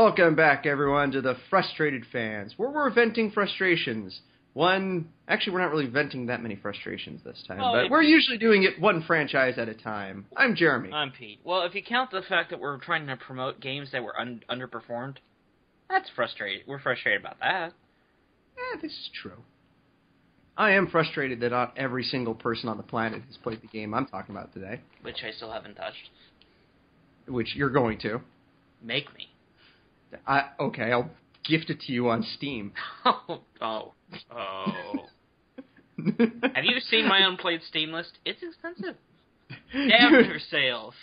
Welcome back, everyone, to the Frustrated Fans, where we're venting frustrations. One, actually, we're not really venting that many frustrations this time, but we're usually doing it one franchise at a time. I'm Jeremy. I'm Pete. Well, if you count the fact that we're trying to promote games that were un- underperformed, that's frustrating. We're frustrated about that. Eh, this is true. I am frustrated that not every single person on the planet has played the game I'm talking about today, Which I still haven't touched. which you're going to. Make me. I, okay, I'll gift it to you on Steam. oh, oh, oh. Have you seen my unplayed Steam list? It's expensive. After sales.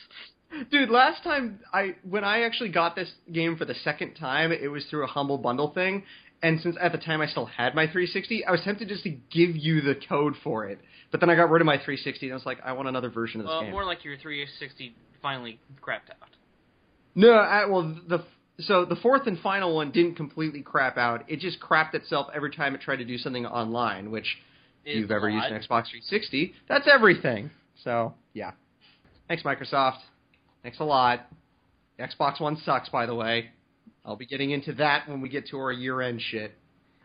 Dude, last time I when I actually got this game for the second time, it was through a humble bundle thing. And since at the time I still had my 360, I was tempted just to give you the code for it. But then I got rid of my 360 and I was like, I want another version of this Well, game. more like your 360 finally crapped out. No, I, well the so the fourth and final one didn't completely crap out. It just crapped itself every time it tried to do something online, which if you've ever used an Xbox 360, that's everything. So yeah, thanks Microsoft. Thanks a lot. Xbox One sucks, by the way. I'll be getting into that when we get to our year-end shit.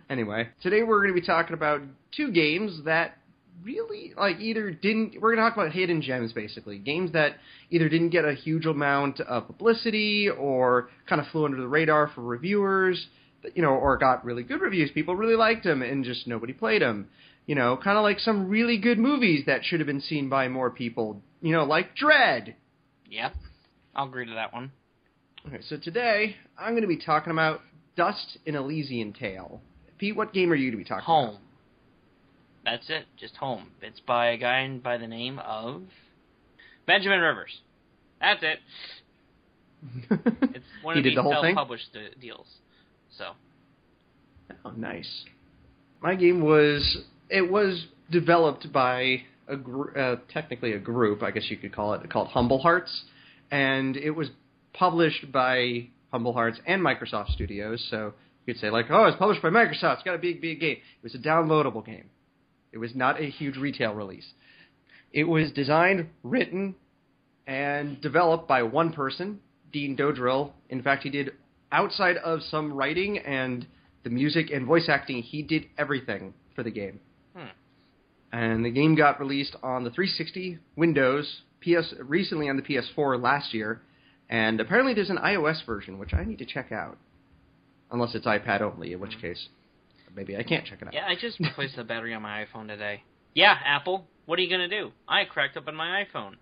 Anyway, today we're going to be talking about two games that really like either didn't we're going to talk about hidden gems basically. Games that either didn't get a huge amount of publicity or kind of flew under the radar for reviewers you know or got really good reviews. People really liked them and just nobody played them you know kind of like some really good movies that should have been seen by more people. You know like dread. Yep. I'll agree to that one. okay so today i'm going to be talking about dust an Elysian Tail. Pete what game are you going to be talking Home. That's it. Just home. It's by a guy by the name of Benjamin Rivers. That's it. It's one of these the whole thing self-published uh, deals. So Oh, nice. My game was it was developed by a gr- uh, technically a group, I guess you could call it, called Humble Hearts, and it was published by Humble Hearts and Microsoft Studios. So you could say like, oh, it's published by Microsoft. It's got to be a big game. It was a downloadable game. It was not a huge retail release. It was designed, written, and developed by one person, Dean Dodrill. In fact, he did outside of some writing and the music and voice acting, he did everything for the game. Hmm. And the game got released on the 360, Windows, PS recently on the PS4 last year, and apparently there's an iOS version which I need to check out. Unless it's iPad only, in which case maybe I can't check it out. yeah, I just replaced the battery on my iPhone today. Yeah, Apple. What are you gonna do? I cracked up on my iPhone.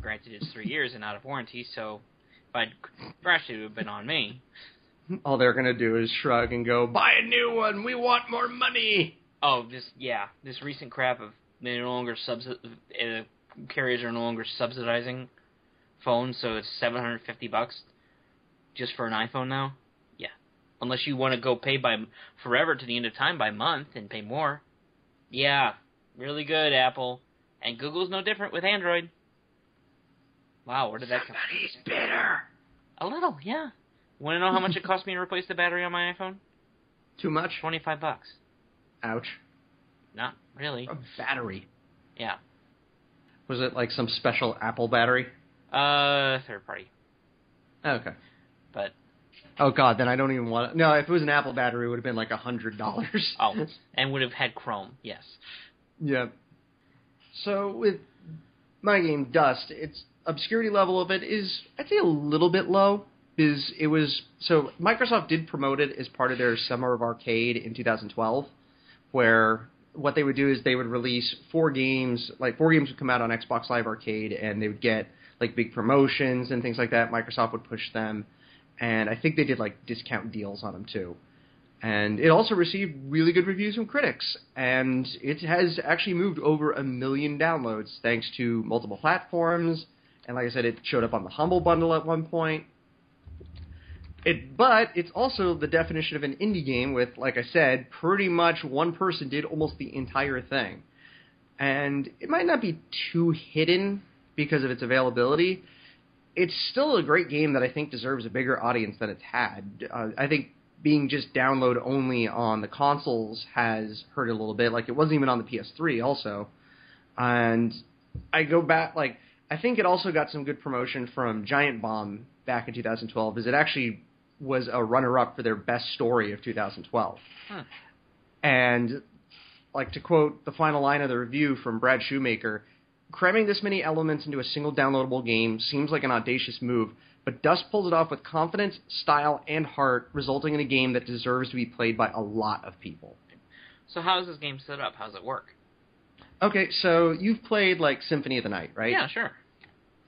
Granted, it's three years and out of warranty, so if I'd crashed it, it would have been on me. All they're gonna do is shrug and go, "Buy a new one. We want more money." Oh, this yeah, this recent crap of they no longer subsi- uh, carriers are no longer subsidizing phones, so it's seven hundred fifty bucks just for an iPhone now. Unless you want to go pay by forever to the end of time by month and pay more. Yeah, really good, Apple, and Google's no different with Android. Wow, where did that come? Somebody's bitter. A little, yeah. Want to know how much it cost me to replace the battery on my iPhone? Too much. Twenty-five bucks. Ouch. Not really. A battery. Yeah. Was it like some special Apple battery? Uh, third party. Okay. Oh god, then I don't even want. to... No, if it was an Apple battery, it would have been like a hundred dollars. oh, and would have had Chrome. Yes. yeah. So with my game Dust, its obscurity level of it is I'd say a little bit low. Is it was so Microsoft did promote it as part of their Summer of Arcade in 2012, where what they would do is they would release four games, like four games would come out on Xbox Live Arcade, and they would get like big promotions and things like that. Microsoft would push them, and I think they did like discount deals on them too. And it also received really good reviews from critics, and it has actually moved over a million downloads thanks to multiple platforms. And like I said, it showed up on the Humble Bundle at one point. It, but it's also the definition of an indie game with, like I said, pretty much one person did almost the entire thing. And it might not be too hidden because of its availability. It's still a great game that I think deserves a bigger audience than it's had. Uh, I think being just download only on the consoles has hurt it a little bit. Like it wasn't even on the PS3 also. And I go back like I think it also got some good promotion from Giant Bomb back in 2012. Is it actually was a runner-up for their best story of 2012. Huh. And like to quote the final line of the review from Brad Shoemaker, cramming this many elements into a single downloadable game seems like an audacious move, but Dust pulls it off with confidence, style, and heart, resulting in a game that deserves to be played by a lot of people. So how is this game set up? How does it work? Okay, so you've played like Symphony of the Night, right? Yeah, sure.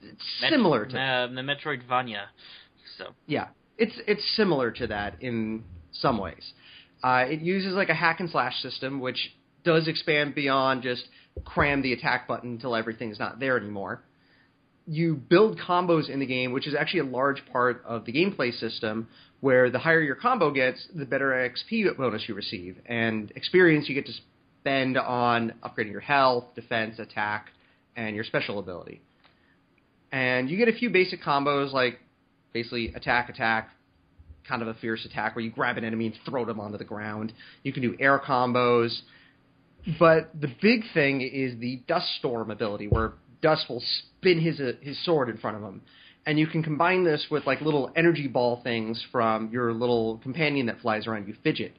It's Met- similar to uh, the Metroidvania. So Yeah, it's it's similar to that in some ways. Uh, it uses like a hack and slash system, which does expand beyond just cram the attack button until everything's not there anymore. You build combos in the game, which is actually a large part of the gameplay system, where the higher your combo gets, the better XP bonus you receive, and experience you get to spend on upgrading your health, defense, attack, and your special ability. And you get a few basic combos like basically attack, attack, kind of a fierce attack where you grab an enemy and throw them onto the ground. You can do air combos. But the big thing is the Dust Storm ability, where Dust will spin his uh, his sword in front of him, and you can combine this with like little energy ball things from your little companion that flies around you, Fidget,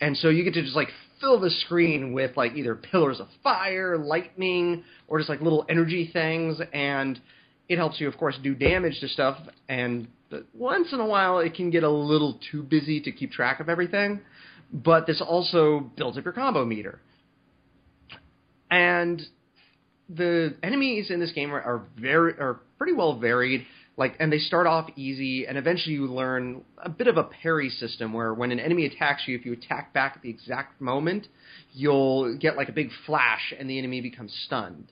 and so you get to just like fill the screen with like either pillars of fire, lightning, or just like little energy things, and it helps you, of course, do damage to stuff. And once in a while, it can get a little too busy to keep track of everything. But this also builds up your combo meter. And the enemies in this game are, are very are pretty well varied. Like, and they start off easy, and eventually you learn a bit of a parry system where when an enemy attacks you, if you attack back at the exact moment, you'll get like a big flash, and the enemy becomes stunned,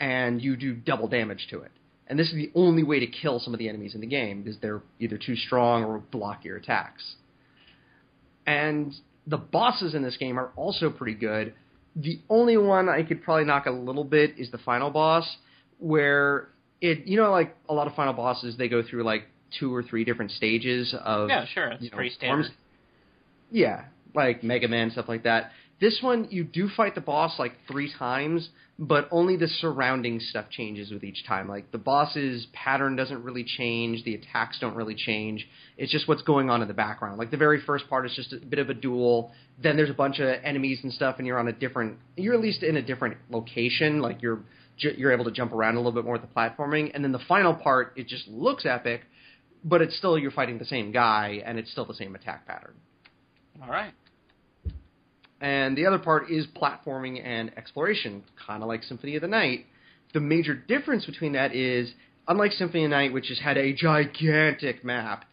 and you do double damage to it. And this is the only way to kill some of the enemies in the game because they're either too strong or block your attacks. And the bosses in this game are also pretty good. The only one I could probably knock a little bit is the final boss, where it you know like a lot of final bosses they go through like two or three different stages of yeah, sure. It's you know, pretty forms. standard. Yeah, like Mega Man stuff like that. This one you do fight the boss like three times, but only the surrounding stuff changes with each time. Like the boss's pattern doesn't really change, the attacks don't really change. It's just what's going on in the background. Like the very first part is just a bit of a duel. Then there's a bunch of enemies and stuff, and you're on a different. You're at least in a different location. Like you're you're able to jump around a little bit more with the platforming. And then the final part, it just looks epic, but it's still you're fighting the same guy, and it's still the same attack pattern. All right. And the other part is platforming and exploration, kind of like Symphony of the Night. The major difference between that is, unlike Symphony of the Night, which has had a gigantic map,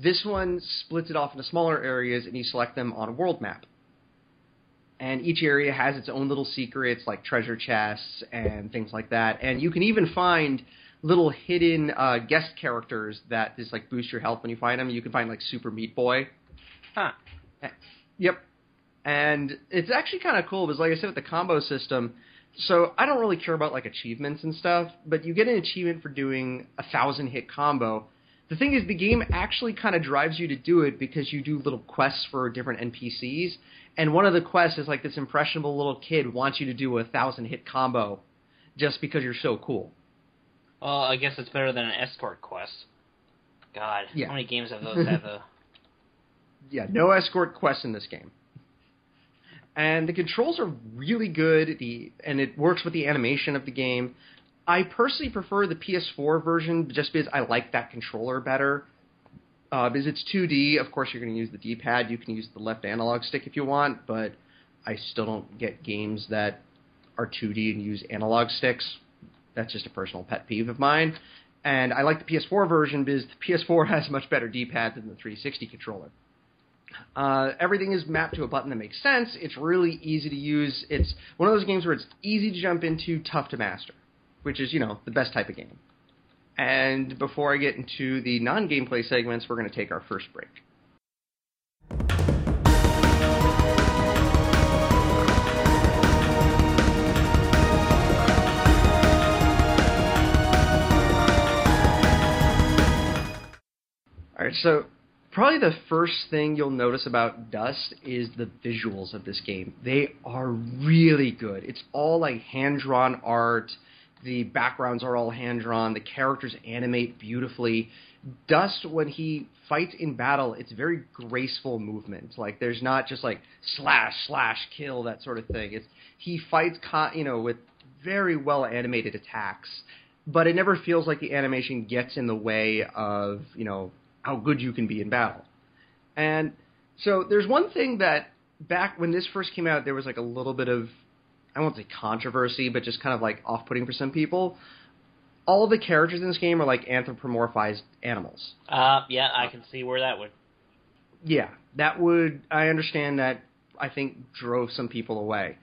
this one splits it off into smaller areas and you select them on a world map. And each area has its own little secrets, like treasure chests and things like that. And you can even find little hidden uh, guest characters that just like boost your health when you find them. You can find like Super Meat Boy. Huh. Yep. And it's actually kind of cool because, like I said, with the combo system, so I don't really care about like achievements and stuff, but you get an achievement for doing a thousand hit combo. The thing is, the game actually kind of drives you to do it because you do little quests for different NPCs, and one of the quests is like this impressionable little kid wants you to do a thousand hit combo just because you're so cool. Well, I guess it's better than an escort quest. God, Yeah. how many games have those have a? yeah, no escort quests in this game. And the controls are really good, the and it works with the animation of the game. I personally prefer the PS4 version just because I like that controller better. Uh, because it's 2D, of course you're going to use the D-pad. You can use the left analog stick if you want, but I still don't get games that are 2D and use analog sticks. That's just a personal pet peeve of mine. And I like the PS4 version because the PS4 has a much better D-pad than the 360 controller. Uh, everything is mapped to a button that makes sense. It's really easy to use. It's one of those games where it's easy to jump into, tough to master, which is, you know, the best type of game. And before I get into the non gameplay segments, we're going to take our first break. All right, so probably the first thing you'll notice about Dust is the visuals of this game. They are really good. It's all like hand drawn art. The backgrounds are all hand drawn. The characters animate beautifully. Dust, when he fights in battle, it's very graceful movement. Like there's not just like slash slash kill that sort of thing. It's he fights, co- you know, with very well animated attacks, but it never feels like the animation gets in the way of you know how good you can be in battle. And so there's one thing that back when this first came out, there was like a little bit of I won't say controversy, but just kind of like off-putting for some people. All the characters in this game are like anthropomorphized animals. Uh, yeah, I can see where that would. Yeah, that would I understand that I think drove some people away.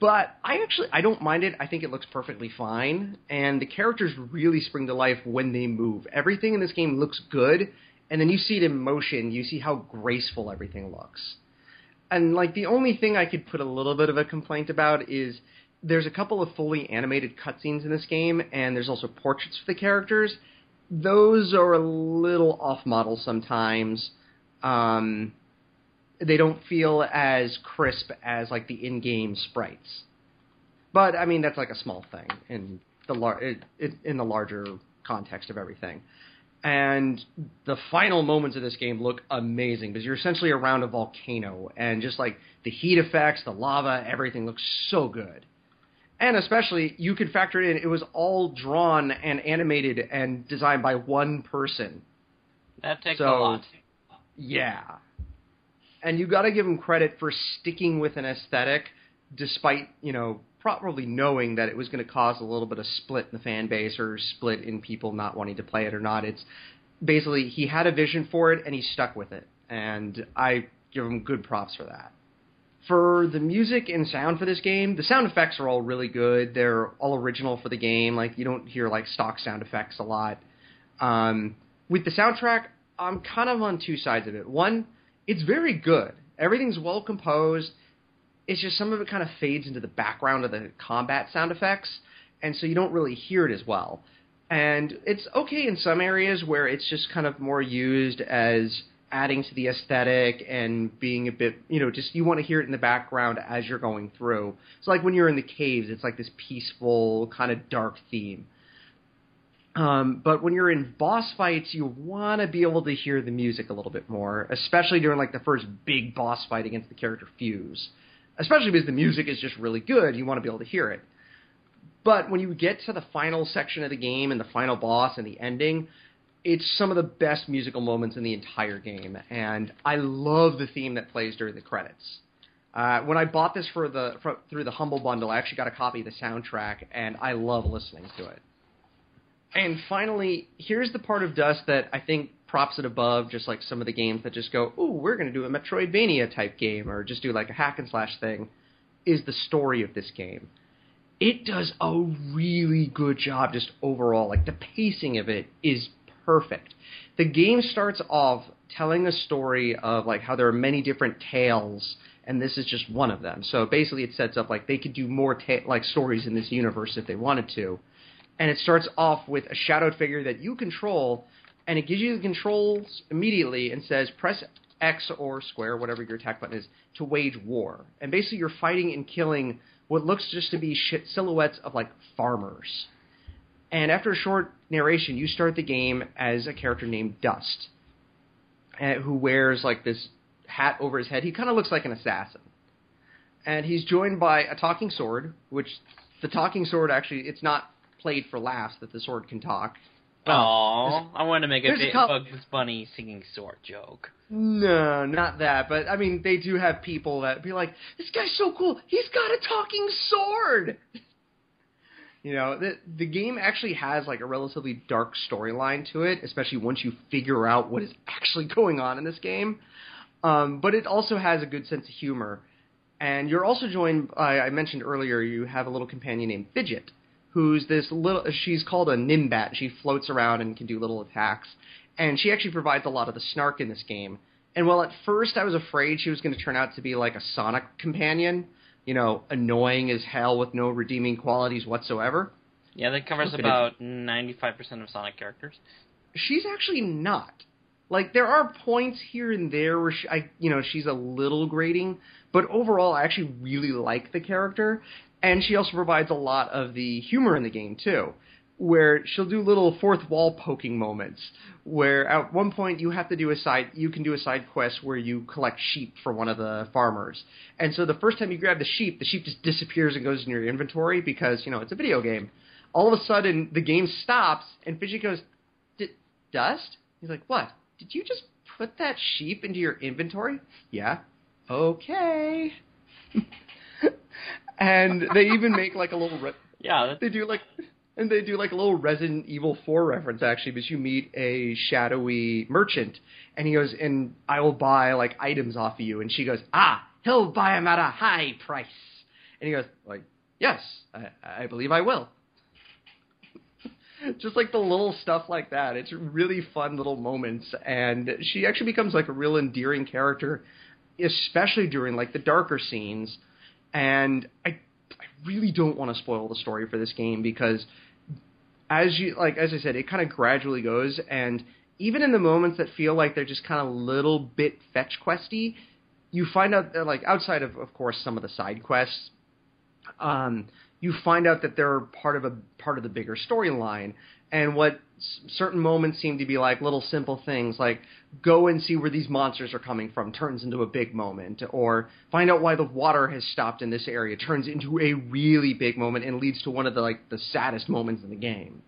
But I actually I don't mind it. I think it looks perfectly fine and the characters really spring to life when they move. Everything in this game looks good and then you see it in motion, you see how graceful everything looks. And like the only thing I could put a little bit of a complaint about is there's a couple of fully animated cutscenes in this game, and there's also portraits for the characters. Those are a little off model sometimes. Um, they don't feel as crisp as like the in-game sprites. But I mean that's like a small thing in the lar- it, it, in the larger context of everything. And the final moments of this game look amazing because you're essentially around a volcano and just like the heat effects, the lava, everything looks so good. And especially you could factor it in, it was all drawn and animated and designed by one person. That takes So- a lot. Yeah. And you got to give him credit for sticking with an aesthetic despite, you know, probably knowing that it was going to cause a little bit of split in the fan base or split in people not wanting to play it or not. It's basically he had a vision for it and he stuck with it. And I give him good props for that. For the music and sound for this game, the sound effects are all really good. They're all original for the game. Like you don't hear like stock sound effects a lot. Um, with the soundtrack, I'm kind of on two sides of it. One, it's very good. Everything's well composed. It's just some of it kind of fades into the background of the combat sound effects, and so you don't really hear it as well. And it's okay in some areas where it's just kind of more used as adding to the aesthetic and being a bit, you know, just you want to hear it in the background as you're going through. So like when you're in the caves, it's like this peaceful kind of dark theme. Um, but when you're in boss fights, you want to be able to hear the music a little bit more, especially during like the first big boss fight against the character Fuse. Especially because the music is just really good, you want to be able to hear it. But when you get to the final section of the game and the final boss and the ending, it's some of the best musical moments in the entire game, and I love the theme that plays during the credits. Uh, when I bought this for the for, through the Humble Bundle, I actually got a copy of the soundtrack, and I love listening to it. And finally, here's the part of Dust that I think props it above just like some of the games that just go, "Ooh, we're going to do a Metroidvania type game or just do like a hack and slash thing." Is the story of this game. It does a really good job just overall. Like the pacing of it is perfect. The game starts off telling a story of like how there are many different tales and this is just one of them. So basically it sets up like they could do more ta- like stories in this universe if they wanted to and it starts off with a shadowed figure that you control, and it gives you the controls immediately and says press X or square, whatever your attack button is, to wage war. And basically, you're fighting and killing what looks just to be shit silhouettes of like farmers. And after a short narration, you start the game as a character named Dust, uh, who wears like this hat over his head. He kind of looks like an assassin. And he's joined by a talking sword, which the talking sword actually, it's not played for laughs that the sword can talk. Oh, I want to make a there's a big cou- Bugs Bunny singing sword joke. No, not that. But I mean, they do have people that be like, "This guy's so cool. He's got a talking sword." you know, the the game actually has like a relatively dark storyline to it, especially once you figure out what is actually going on in this game. Um, but it also has a good sense of humor. And you're also joined. I I mentioned earlier, you have a little companion named Fidget, who's this little. She's called a Nimbat. She floats around and can do little attacks, and she actually provides a lot of the snark in this game. And while at first I was afraid she was going to turn out to be like a Sonic companion, you know, annoying as hell with no redeeming qualities whatsoever, Yeah, that covers Look it. about ninety-five percent of Sonic characters. she's actually not. Like there are points here and there where she, I, you know, she's a little grating, but overall I actually really like the character. And she also provides a lot of the humor in the game too, where she'll do little fourth wall poking moments. Where at one point you have to do a side, you can do a side quest where you collect sheep for one of the farmers. And so the first time you grab the sheep, the sheep just disappears and goes in your inventory because you know it's a video game. All of a sudden the game stops and Fidget goes, "Dust?" He's like, "What? Did you just put that sheep into your inventory?" Yeah. Okay. and they even make like a little. Re- Yeah, that's, they do like, and they do like a little Resident Evil Four reference actually, because you meet a shadowy merchant, and he goes, "And I will buy like items off of you," and she goes, "Ah, he'll buy them at a high price," and he goes, "Like, yes, I, I believe I will." Just like the little stuff like that. It's really fun little moments, and she actually becomes like a real endearing character, especially during like the darker scenes. And I, I really don't want to spoil the story for this game because, as you like, as I said, it kind of gradually goes, and even in the moments that feel like they're just kind of a little bit fetch questy, you find out that like outside of, of course, some of the side quests, um, you find out that they're part of a part of the bigger storyline. And what s- certain moments seem to be like little simple things, like go and see where these monsters are coming from, turns into a big moment, or find out why the water has stopped in this area, turns into a really big moment and leads to one of the like the saddest moments in the game.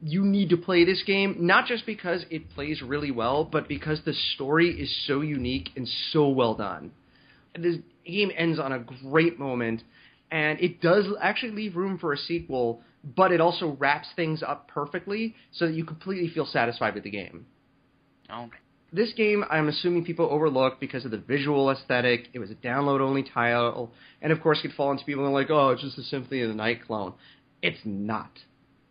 You need to play this game not just because it plays really well, but because the story is so unique and so well done. This game ends on a great moment and it does actually leave room for a sequel, but it also wraps things up perfectly so that you completely feel satisfied with the game. oh, This game, I'm assuming people overlook because of the visual aesthetic. It was a download only title, and of course, could fall into people who are like, "Oh, it's just a Symphony of the Night clone." It's not.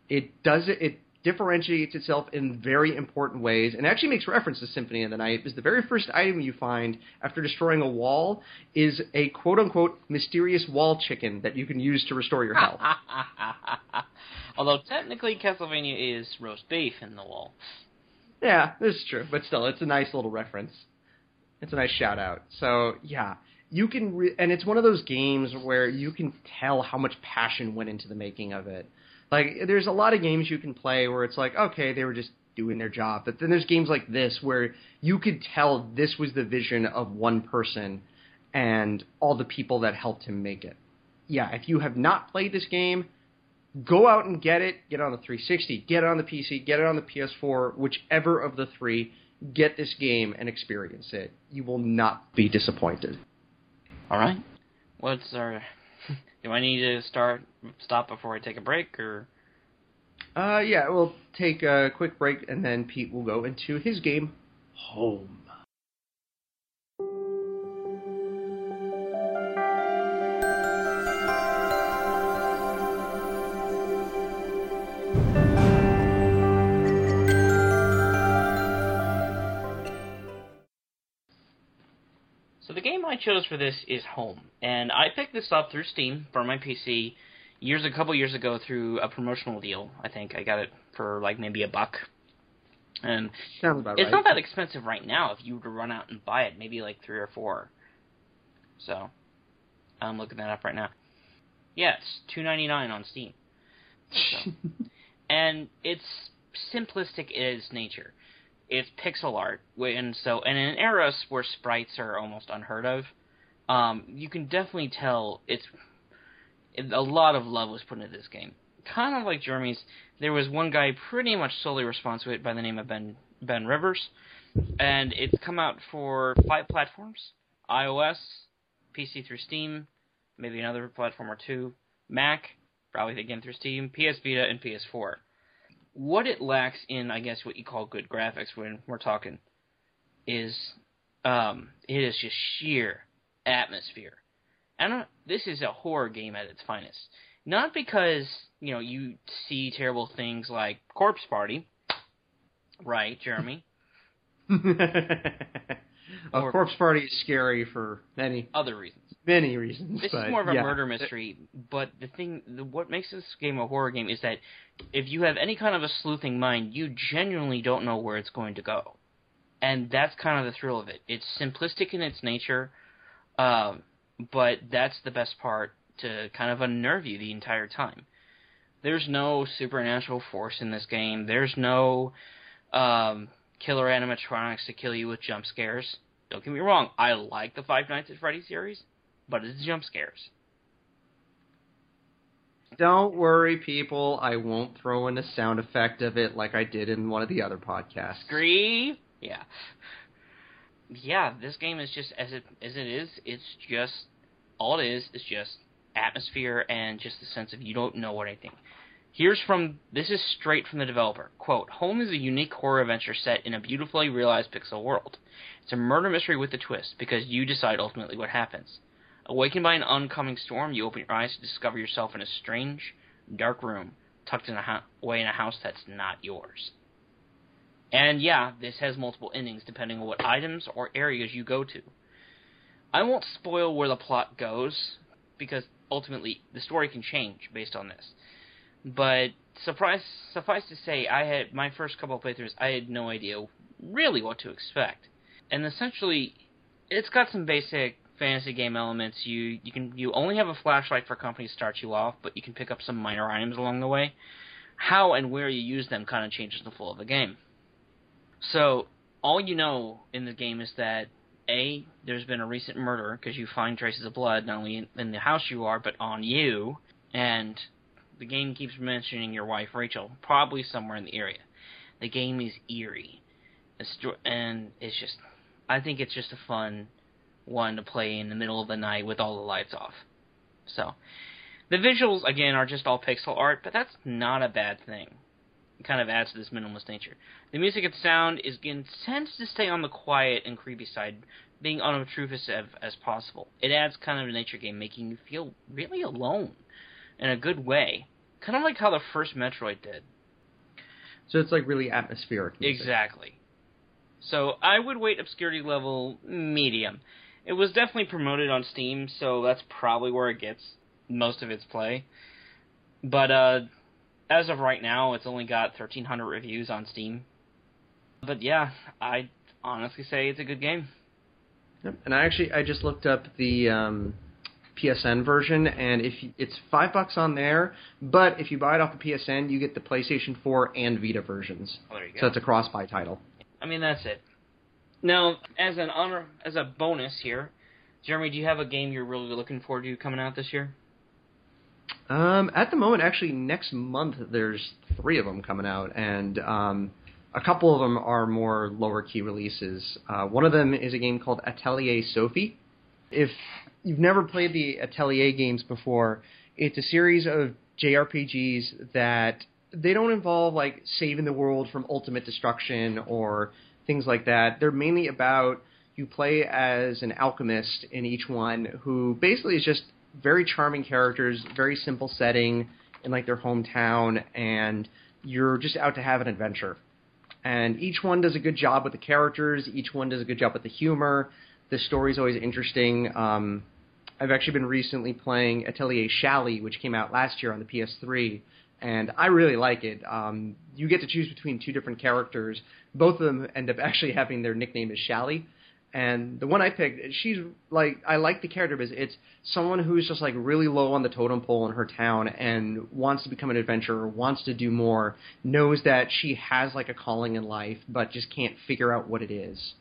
It does it. It differentiates itself in very important ways, and actually makes reference to Symphony of the Night. Because the very first item you find after destroying a wall is a quote unquote mysterious wall chicken that you can use to restore your health. Although technically Castlevania is roast beef in the wall. Yeah, this is true, but still, it's a nice little reference. It's a nice shout out. So yeah, you can, re- and it's one of those games where you can tell how much passion went into the making of it. Like, there's a lot of games you can play where it's like, okay, they were just doing their job, but then there's games like this where you could tell this was the vision of one person and all the people that helped him make it. Yeah, if you have not played this game, go out and get it. Get it on the 360, get it on the PC, get it on the PS4, whichever of the three. Get this game and experience it. You will not be disappointed. All right. What's our? Do I need to start stop before I take a break, or Uh, yeah, we'll take a quick break and then Pete will go into his game, Home. Chose for this is Home, and I picked this up through Steam for my PC years a couple years ago through a promotional deal. I think I got it for like maybe a buck, and Sounds about it's right. not that expensive right now. If you were to run out and buy it, maybe like three or four. So I'm looking that up right now. Yeah, it's two ninety nine on Steam, So- and it's simplistic in its nature. It's pixel art, and so and in an era where sprites are almost unheard of, um, you can definitely tell it's a lot of love was put into this game. Kind of like Jeremy's, there was one guy pretty much solely responsible by the name of Ben Ben Rivers, and it's come out for five platforms: iOS, PC through Steam, maybe another platform or two, Mac, probably again through Steam, PS Vita, and PS4 what it lacks in, I guess, what you call good graphics when we're talking, is um, it is just sheer atmosphere. And uh, this is a horror game at its finest. Not because you know you see terrible things like Corpse Party, right, Jeremy? a Or- corpse party is scary for many, Other reasons. Many reasons. This but is more of a yeah. murder mystery, but the thing, the, what makes this game a horror game is that if you have any kind of a sleuthing mind, you genuinely don't know where it's going to go, and that's kind of the thrill of it. It's simplistic in its nature, um, but that's the best part to kind of unnerve you the entire time. There's no supernatural force in this game. There's no um, killer animatronics to kill you with jump scares. Don't get me wrong, I like the Five Nights at Freddy's series, but it's jump scares. Don't worry, people. I won't throw in a sound effect of it like I did in one of the other podcasts. Agree? Yeah. Yeah, this game is just as it as it is. It's just all it is is just atmosphere and just the sense of you don't know anything. Here's from this is straight from the developer. Quote, Home is a unique horror adventure set in a beautifully realized pixel world. It's a murder mystery with a twist, because you decide ultimately what happens. Awakened by an oncoming storm, you open your eyes to discover yourself in a strange, dark room, tucked in away in a house that's not yours. And yeah, this has multiple endings depending on what items or areas you go to. I won't spoil where the plot goes, because ultimately the story can change based on this. But suffice suffice to say, I had my first couple of playthroughs. I had no idea really what to expect, and essentially, it's got some basic fantasy game elements. You you can you only have a flashlight for company to start you off, but you can pick up some minor items along the way. How and where you use them kind of changes the flow of the game. So all you know in the game is that a there's been a recent murder because you find traces of blood not only in, in the house you are but on you, and the game keeps mentioning your wife Rachel, probably somewhere in the area. The game is eerie, and it's just I think it's just a fun one to play in the middle of the night with all the lights off. So the visuals again are just all pixel art, but that's not a bad thing. It kind of adds to this minimalist nature. The music and sound is again tends to stay on the quiet and creepy side, being unobtrusive as possible. It adds kind of a nature game, making you feel really alone in a good way, kind of like how the first Metroid did. So it's like really atmospheric. Music. Exactly. So I would wait obscurity level medium. It was definitely promoted on Steam, so that's probably where it gets most of its play. But uh, as of right now, it's only got 1,300 reviews on Steam. But yeah, I honestly say it's a good game. Yep. And I actually I just looked up the um, PSN version, and if you, it's five bucks on there, but if you buy it off the PSN, you get the PlayStation 4 and Vita versions. Oh, there you go. So it's a cross-buy title. I mean, that's it. Now, as an honor, as a bonus here, Jeremy, do you have a game you're really looking forward to coming out this year? Um, at the moment, actually, next month there's three of them coming out, and um, a couple of them are more lower key releases. Uh, one of them is a game called Atelier Sophie. If you've never played the Atelier games before, it's a series of JRPGs that they don't involve like saving the world from ultimate destruction or things like that. They're mainly about you play as an alchemist in each one who basically is just very charming characters, very simple setting in like their hometown, and you're just out to have an adventure. And each one does a good job with the characters. Each one does a good job with the humor. The story's always interesting. Um, I've actually been recently playing Atelier Shallie, which came out last year on the PS3, and I really like it. Um, you get to choose between two different characters. Both of them end up actually having their nickname as Shallie. And the one I picked, she's like I like the character because it's someone who's just like really low on the totem pole in her town and wants to become an adventurer, wants to do more, knows that she has like a calling in life, but just can't figure out what it is.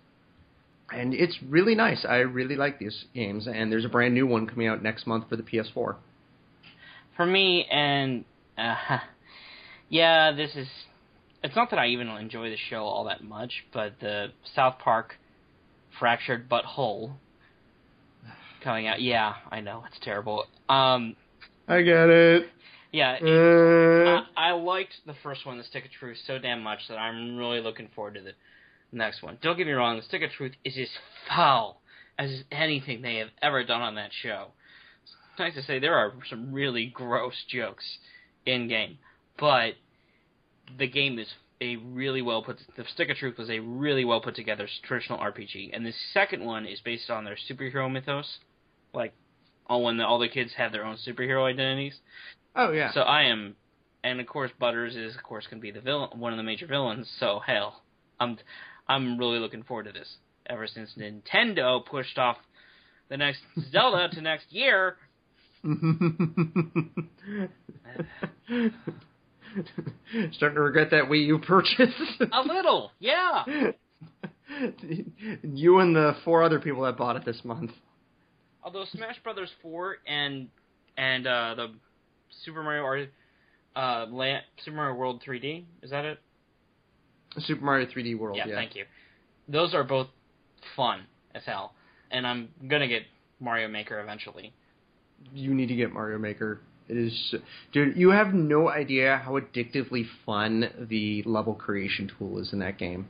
And it's really nice. I really like these games, and there's a brand new one coming out next month for the PS4. For me, and uh, yeah, this is. It's not that I even enjoy the show all that much, but the South Park fractured but whole coming out. Yeah, I know it's terrible. Um, I get it. Yeah, Uh, I, I liked the first one, The Stick of Truth, so damn much that I'm really looking forward to the next one. Don't get me wrong, The Stick of Truth is as foul as anything they have ever done on that show. It's nice to say there are some really gross jokes in game, but the game is a really well put. The Stick of Truth was a really well put together traditional RPG, and the second one is based on their superhero mythos, like all when the, all the kids have their own superhero identities. oh yeah. So I am, and of course Butters is of course going to be the villain, one of the major villains. So hell, I'm I'm really looking forward to this. Ever since Nintendo pushed off the next Zelda to next year, Starting to regret that Wii U purchase. A little, yeah. you and the four other people that bought it this month. Although Smash Brothers 4 and and uh, the Super Mario or uh, Land, Super Mario World 3D is that it? Super Mario 3D World. Yeah, Yeah, thank you. Those are both fun as hell, and I'm gonna get Mario Maker eventually. You need to get Mario Maker. It is, dude. You have no idea how addictively fun the level creation tool is in that game.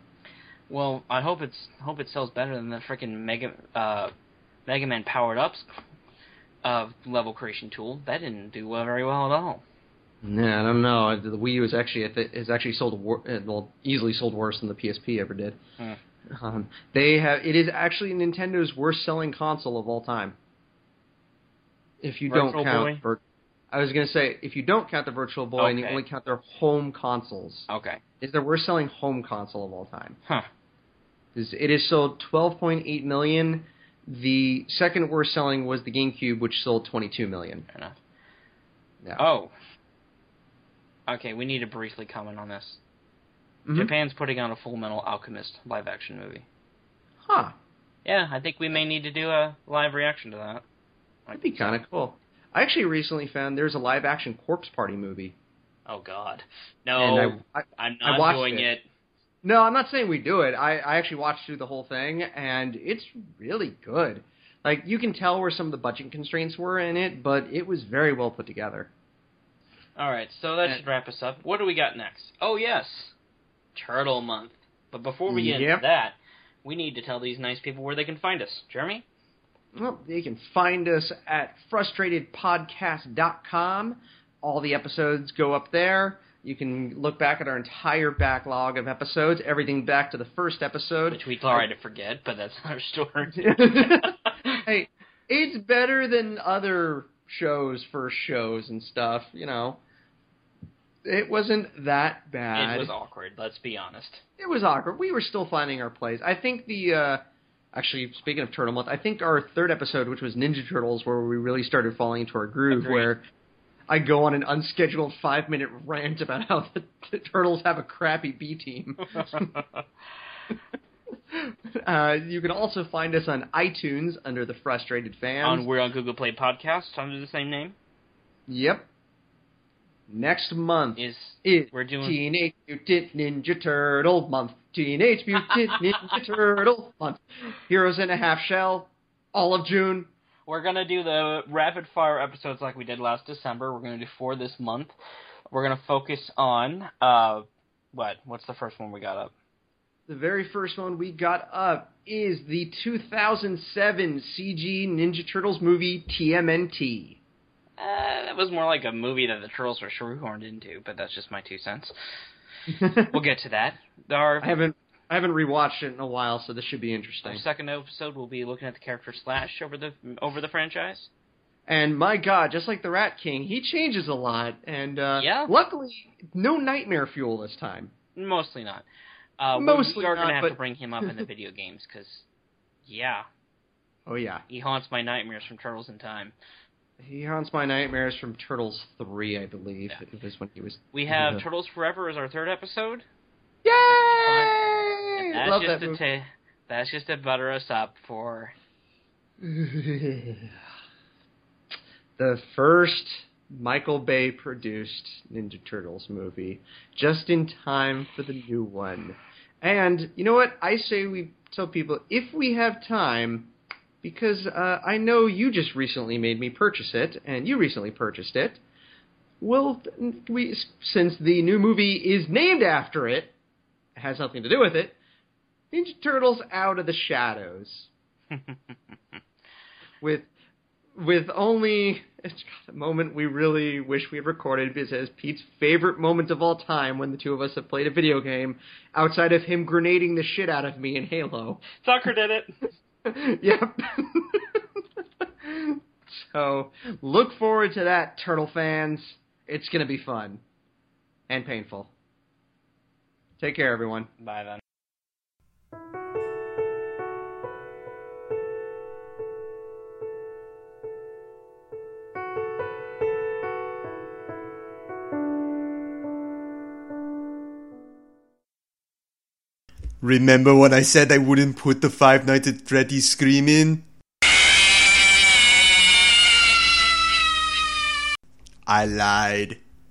Well, I hope it's hope it sells better than the freaking Mega uh, Mega Man powered ups uh, level creation tool. That didn't do well, very well at all. Yeah, I don't know. The Wii U is actually is actually sold wor- uh, well easily sold worse than the PSP ever did. Hmm. Um, they have it is actually Nintendo's worst selling console of all time. If you Virtual don't count? Vir- I was gonna say if you don't count the Virtual Boy and you only count their home consoles, Okay. is their worst selling home console of all time. Huh. It is sold 12.8 million. The second worst selling was the GameCube, which sold 22 million. Fair enough. Yeah. Oh. Okay, we need to briefly comment on this. Mhm. Japan's putting on a Full Metal Alchemist live action movie. Huh. Yeah, I think we may need to do a live reaction to that. That'd be kind of cool. I actually recently found there's a live action Corpse Party movie. Oh God, no! I, I, I'm not doing it. it. no, I'm not saying we do it. I, I actually watched through the whole thing, and it's really good. Like you can tell where some of the budget constraints were in it, but it was very well put together. All right, so that And- should wrap us up. What do we got next? Oh yes, Turtle Month. But before we get Yep. into that, we need to tell these nice people where they can find us. Jeremy. Well, you can find us at frustratedpodcast.com. All the episodes go up there. You can look back at our entire backlog of episodes, everything back to the first episode. Which we try to forget, but that's our story. hey, it's better than other shows first shows and stuff, you know. It wasn't that bad. It was awkward. Let's be honest. It was awkward. We were still finding our place. I think the uh actually speaking of Turtle Month, I think our third episode, which was Ninja Turtles, where we really started falling into our groove, Agreed. where I go on an unscheduled five minute rant about how the, the turtles have a crappy B team. uh, you can also find us on iTunes under the Frustrated Fans. on we're on Google Play Podcast under the same name. Yep. Next month Is is we're doing Teenage Mutant Ninja Turtle Month. Teenage Mutant Ninja Turtle Month. Heroes in a Half Shell. All of June. we're gonna do the rapid fire episodes like we did last December. We're gonna do four this month. We're gonna focus on uh what? What's the first one we got up? The very first one we got up is the 2007 CG Ninja Turtles movie TMNT. Uh, that was more like a movie that the Turtles were shoehorned into, but that's just my two cents. We'll get to that. Our, I haven't I haven't rewatched it in a while, so this should be our interesting. second episode, we'll be looking at the character Slash over the over the franchise. And my God, just like the Rat King, he changes a lot. And uh, Yeah. luckily, no nightmare fuel this time. Mostly not. Uh, Mostly we are gonna not, have but- to bring him up in the video games because, yeah, Oh yeah, he haunts my nightmares from Turtles in Time. He haunts my nightmares from Turtles Three, I believe. Yeah. It was when he was. We have Yeah. Turtles Forever as our third episode. Yay! And that's Love just that to ta- that's just to butter us up for the first Michael Bay produced Ninja Turtles movie, just in time for the new one. And you know what? I say we tell people if we have time, because uh, I know you just recently made me purchase it, and you recently purchased it. Well, we since the new movie is named after it, it has nothing to do with it. Ninja Turtles Out of the Shadows with with only it's got a moment we really wish we had recorded because it's Pete's favorite moment of all time when the two of us have played a video game outside of him grenading the shit out of me in Halo. Tucker did it. yep. so look forward to that, Turtle fans. It's gonna be fun and painful. Take care, everyone. Bye then. Remember when I said I wouldn't put the Five Nights at Freddy's Scream in? I lied.